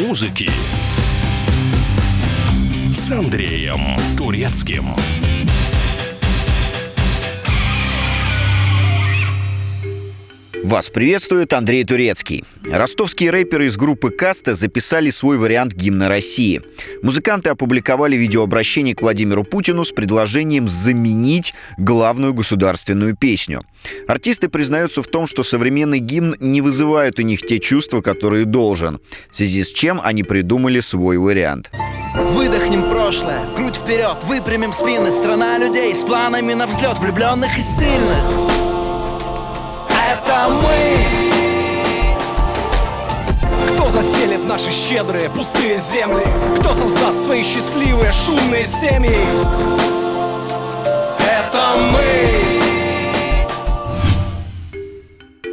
музыки с Андреем Турецким. Вас приветствует Андрей Турецкий. Ростовские рэперы из группы «Каста» записали свой вариант гимна России. Музыканты опубликовали видеообращение к Владимиру Путину с предложением заменить главную государственную песню. Артисты признаются в том, что современный гимн не вызывает у них те чувства, которые должен, в связи с чем они придумали свой вариант. Выдохнем прошлое, грудь вперед, выпрямим спины Страна людей с планами на взлет, влюбленных и сильных наши щедрые пустые земли. Кто создаст свои счастливые шумные семьи? Это мы.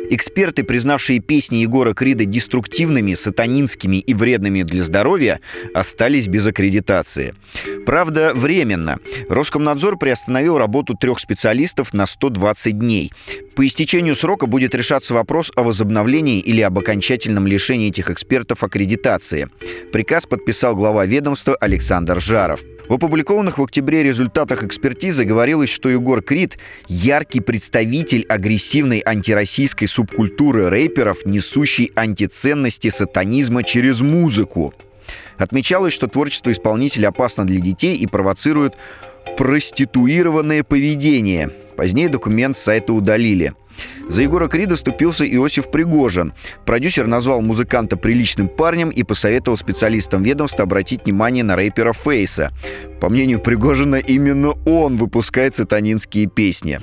Эксперты, признавшие песни Егора Крида деструктивными, сатанинскими и вредными для здоровья, остались без аккредитации. Правда, временно. Роскомнадзор приостановил работу трех специалистов на 120 дней. По истечению срока будет решаться вопрос о возобновлении или об окончательном лишении этих экспертов аккредитации. Приказ подписал глава ведомства Александр Жаров. В опубликованных в октябре результатах экспертизы говорилось, что Егор Крид – яркий представитель агрессивной антироссийской субкультуры рэперов, несущий антиценности сатанизма через музыку. Отмечалось, что творчество исполнителя опасно для детей и провоцирует проституированное поведение. Позднее документ с сайта удалили – за Егора Крида ступился Иосиф Пригожин. Продюсер назвал музыканта приличным парнем и посоветовал специалистам ведомства обратить внимание на рэпера Фейса. По мнению Пригожина, именно он выпускает сатанинские песни.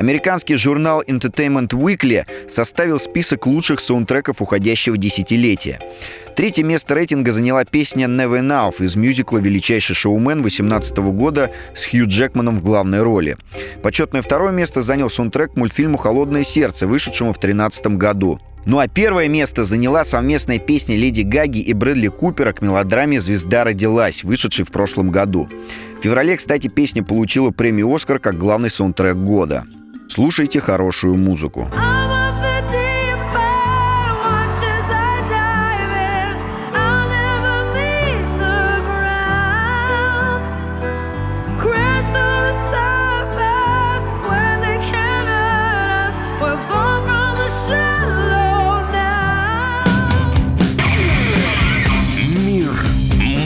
Американский журнал Entertainment Weekly составил список лучших саундтреков уходящего десятилетия. Третье место рейтинга заняла песня «Never Enough» из мюзикла «Величайший шоумен» 18 года с Хью Джекманом в главной роли. Почетное второе место занял саундтрек мультфильму «Холодное сердце», вышедшему в 2013 году. Ну а первое место заняла совместная песня Леди Гаги и Брэдли Купера к мелодраме «Звезда родилась», вышедшей в прошлом году. В феврале, кстати, песня получила премию «Оскар» как главный саундтрек года. Слушайте хорошую музыку.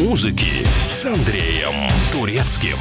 музыки с Андреем Турецким.